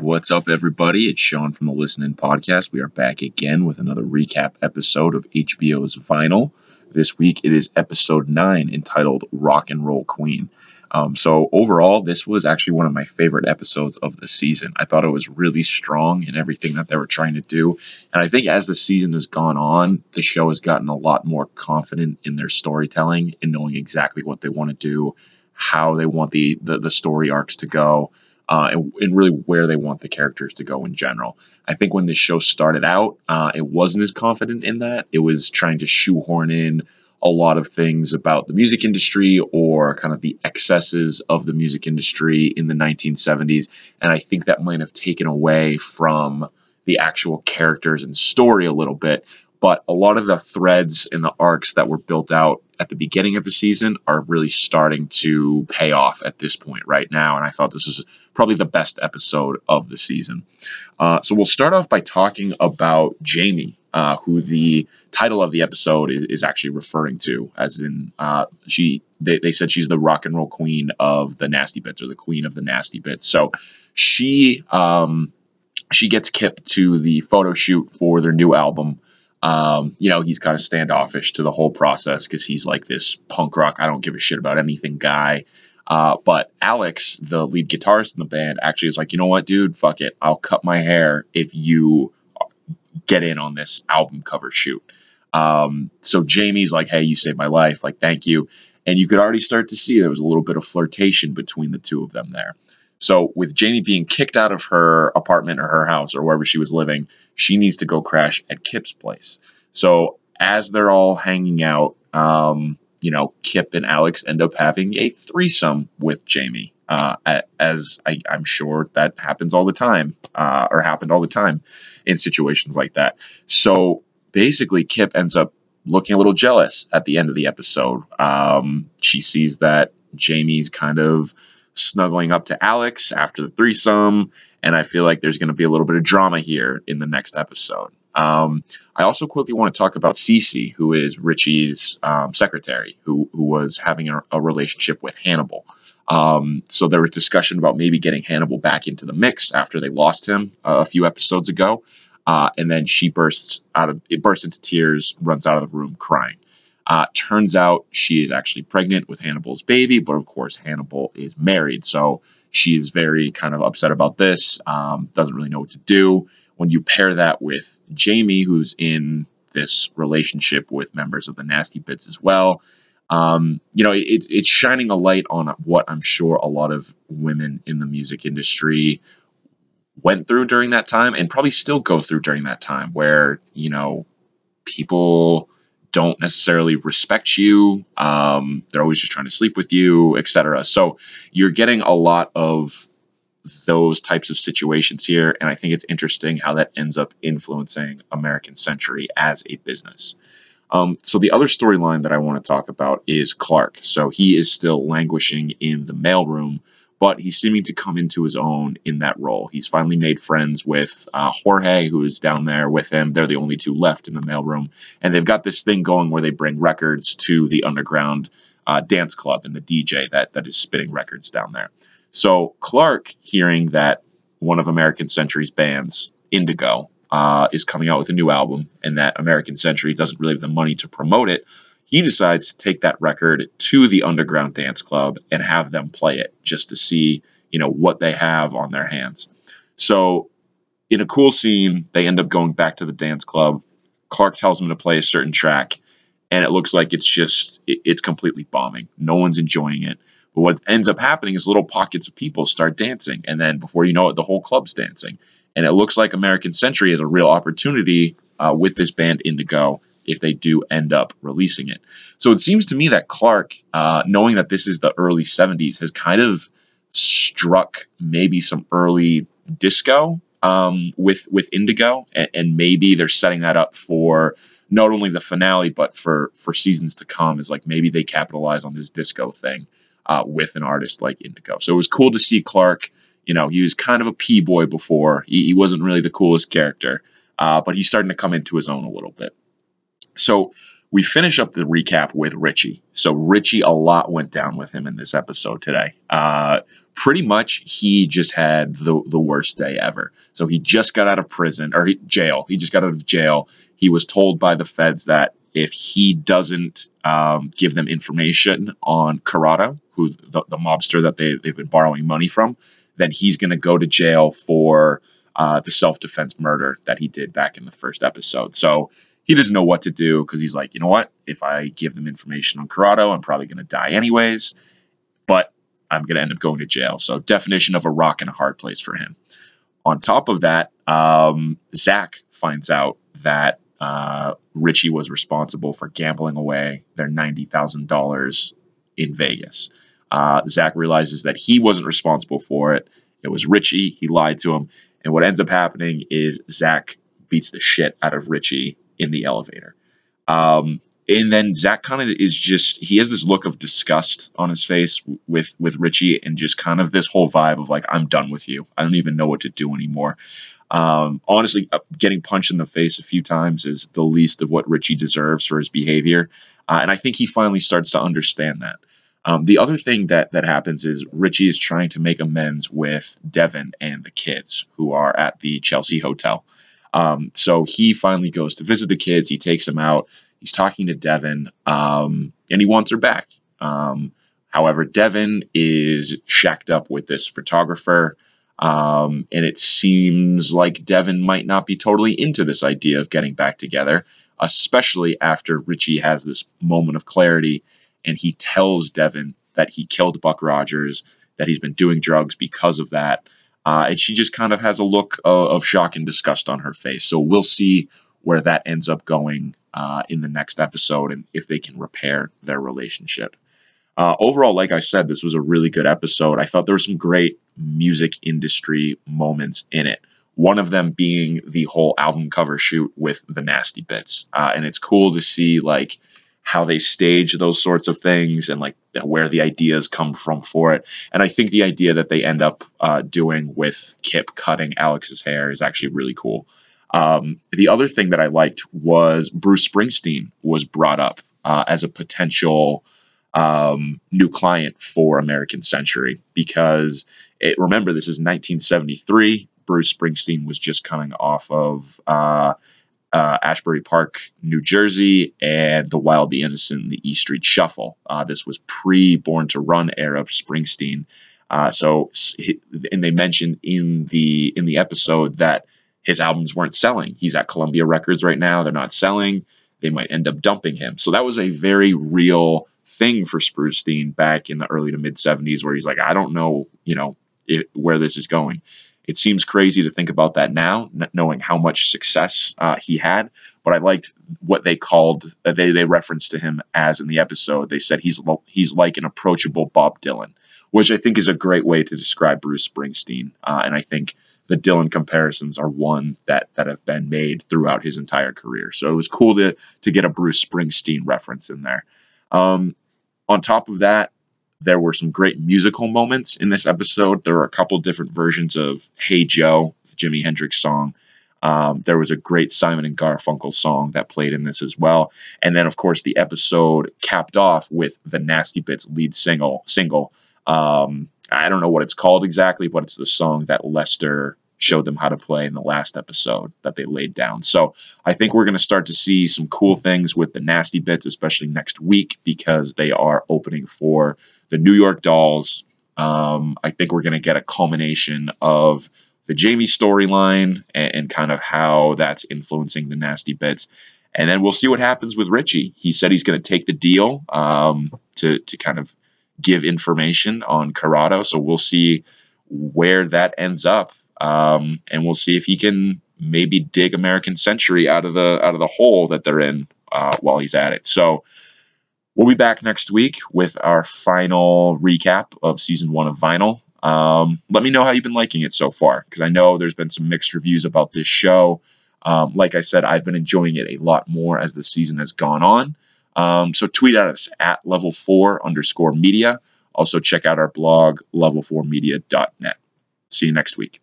What's up, everybody? It's Sean from the Listening Podcast. We are back again with another recap episode of HBO's Vinyl. This week it is episode 9 entitled Rock and Roll Queen. Um, so, overall, this was actually one of my favorite episodes of the season. I thought it was really strong in everything that they were trying to do. And I think as the season has gone on, the show has gotten a lot more confident in their storytelling and knowing exactly what they want to do, how they want the, the, the story arcs to go uh, and, and, really where they want the characters to go in general. I think when this show started out, uh, it wasn't as confident in that. It was trying to shoehorn in a lot of things about the music industry or kind of the excesses of the music industry in the 1970s. And I think that might have taken away from the actual characters and story a little bit. But a lot of the threads and the arcs that were built out at the beginning of the season are really starting to pay off at this point right now. And I thought this was probably the best episode of the season. Uh, so we'll start off by talking about Jamie, uh, who the title of the episode is, is actually referring to, as in uh, she. They, they said she's the rock and roll queen of the nasty bits, or the queen of the nasty bits. So she um, she gets Kip to the photo shoot for their new album. Um, you know, he's kind of standoffish to the whole process because he's like this punk rock, I don't give a shit about anything guy. Uh, but Alex, the lead guitarist in the band, actually is like, you know what, dude, fuck it. I'll cut my hair if you get in on this album cover shoot. Um, so Jamie's like, hey, you saved my life. Like, thank you. And you could already start to see there was a little bit of flirtation between the two of them there. So, with Jamie being kicked out of her apartment or her house or wherever she was living, she needs to go crash at Kip's place. So, as they're all hanging out, um, you know, Kip and Alex end up having a threesome with Jamie, uh, as I, am sure that happens all the time, uh, or happened all the time in situations like that. So basically, Kip ends up looking a little jealous at the end of the episode. Um, she sees that Jamie's kind of snuggling up to Alex after the threesome. And I feel like there's going to be a little bit of drama here in the next episode. Um, I also quickly want to talk about Cece, who is Richie's um, secretary, who, who was having a, a relationship with Hannibal. Um, so there was discussion about maybe getting Hannibal back into the mix after they lost him uh, a few episodes ago. Uh, and then she bursts out of it bursts into tears, runs out of the room crying. Uh, turns out she is actually pregnant with Hannibal's baby, but of course Hannibal is married, so she is very kind of upset about this. Um, doesn't really know what to do. When you pair that with Jamie, who's in this relationship with members of the Nasty Bits as well, um, you know, it, it's shining a light on what I'm sure a lot of women in the music industry went through during that time and probably still go through during that time where, you know, people don't necessarily respect you. Um, they're always just trying to sleep with you, etc. So you're getting a lot of those types of situations here, and I think it's interesting how that ends up influencing American Century as a business. Um, so the other storyline that I want to talk about is Clark. So he is still languishing in the mailroom but he's seeming to come into his own in that role. He's finally made friends with uh, Jorge, who is down there with him. They're the only two left in the mailroom, and they've got this thing going where they bring records to the underground uh, dance club and the DJ that that is spinning records down there. So Clark, hearing that one of American Century's bands, Indigo, uh, is coming out with a new album, and that American Century doesn't really have the money to promote it, he decides to take that record to the underground dance club and have them play it just to see you know what they have on their hands. So in a cool scene they end up going back to the dance club. Clark tells them to play a certain track and it looks like it's just it, it's completely bombing. No one's enjoying it. But what ends up happening is little pockets of people start dancing and then before you know it the whole club's dancing. And it looks like american century has a real opportunity uh, with this band indigo if they do end up releasing it. So it seems to me that Clark, uh, knowing that this is the early 70s, has kind of struck maybe some early disco um, with with Indigo, and, and, maybe they're setting that up for not only the finale but for for seasons to come. Is like maybe they capitalize on this disco thing uh, with an artist like Indigo. So it was cool to see Clark. You know, he was kind of a p boy before. He, he wasn't really the coolest character, uh, but he's starting to come into his own a little bit. So we finish up the recap with Richie. So Richie, a lot went down with him in this episode today. Uh, pretty much he just had the the worst day ever. So he just got out of prison or he, jail. He just got out of jail. He was told by the feds that if he doesn't um, give them information on Corrado, who the, the mobster that they they've been borrowing money from, then he's going to go to jail for uh, the self defense murder that he did back in the first episode. So he doesn't know what to do because he's like, you know what? If I give them information on Corrado, I'm probably going to die anyways. But I'm going to end up going to jail. So, definition of a rock and a hard place for him. On top of that, um, Zak finds out that uh, Richie was responsible for gambling away their $90,000 in Vegas. Uh, Zak realizes that he wasn't responsible for it. It was Richie. He lied to him. And what ends up happening is Zak beats the shit out of Richie in the elevator. Um, and then Zak kind of is just he has this look of disgust on his face with with Richie and just kind of this whole vibe of like I'm done with you. I don't even know what to do anymore. Um, honestly, uh, getting punched in the face a few times is the least of what Richie deserves for his behavior, uh, and I think he finally starts to understand that. Um, the other thing that that happens is Richie is trying to make amends with Devon and the kids who are at the Chelsea hotel. Um, so he finally goes to visit the kids. He takes them out. He's talking to Devon, um, and he wants her back. Um, however, Devon is shacked up with this photographer, um, and it seems like Devon might not be totally into this idea of getting back together, especially after Richie has this moment of clarity and he tells Devon that he killed Buck Rogers, that he's been doing drugs because of that. Uh, and she just kind of has a look of, of, shock and disgust on her face. So we'll see where that ends up going uh, in the next episode and if they can repair their relationship. Uh, overall, like I said, this was a really good episode. I thought there were some great music industry moments in it. One of them being the whole album cover shoot with the nasty bits. Uh, and it's cool to see like how they stage those sorts of things and like where the ideas come from for it. And I think the idea that they end up uh, doing with Kip cutting Alex's hair is actually really cool. Um, the other thing that I liked was Bruce Springsteen was brought up uh, as a potential um, new client for American Century because it, remember this is 1973. Bruce Springsteen was just coming off of uh, uh, Asbury Park, New Jersey, and The Wild, the Innocent, and the E Street Shuffle. Uh, this was pre Born to Run era of Springsteen. Uh, so, and they mentioned in the in the episode that his albums weren't selling. He's at Columbia Records right now. They're not selling. They might end up dumping him. So that was a very real thing for Springsteen back in the early to mid 70s, where he's like, I don't know, you know, it, where this is going. It seems crazy to think about that now, knowing how much success uh, he had. But I liked what they called uh, they they referenced to him as in the episode. They said he's he's like an approachable Bob Dylan, which I think is a great way to describe Bruce Springsteen. Uh, and I think the Dylan comparisons are one that that have been made throughout his entire career. So it was cool to to get a Bruce Springsteen reference in there. Um, on top of that, there were some great musical moments in this episode. There were a couple different versions of "Hey Joe," Jimi Hendrix song. Um, there was a great Simon and Garfunkel song that played in this as well, and then of course the episode capped off with the Nasty Bits lead single. Single. Um, I don't know what it's called exactly, but it's the song that Lester showed them how to play in the last episode that they laid down. So I think we're going to start to see some cool things with the nasty bits, especially next week, because they are opening for the New York Dolls. Um, I think we're going to get a culmination of the Jamie storyline and, and, kind of how that's influencing the nasty bits. And then we'll see what happens with Richie. He said he's going to take the deal um, to, to kind of give information on Corrado. So we'll see where that ends up. Um, and we'll see if he can maybe dig American Century out of the out of the hole that they're in uh, while he's at it. So we'll be back next week with our final recap of season one of Vinyl. Um, let me know how you've been liking it so far, because I know there's been some mixed reviews about this show. Um, like I said, I've been enjoying it a lot more as the season has gone on. Um, so tweet at us at level four underscore media. Also check out our blog, level4media.net. See you next week.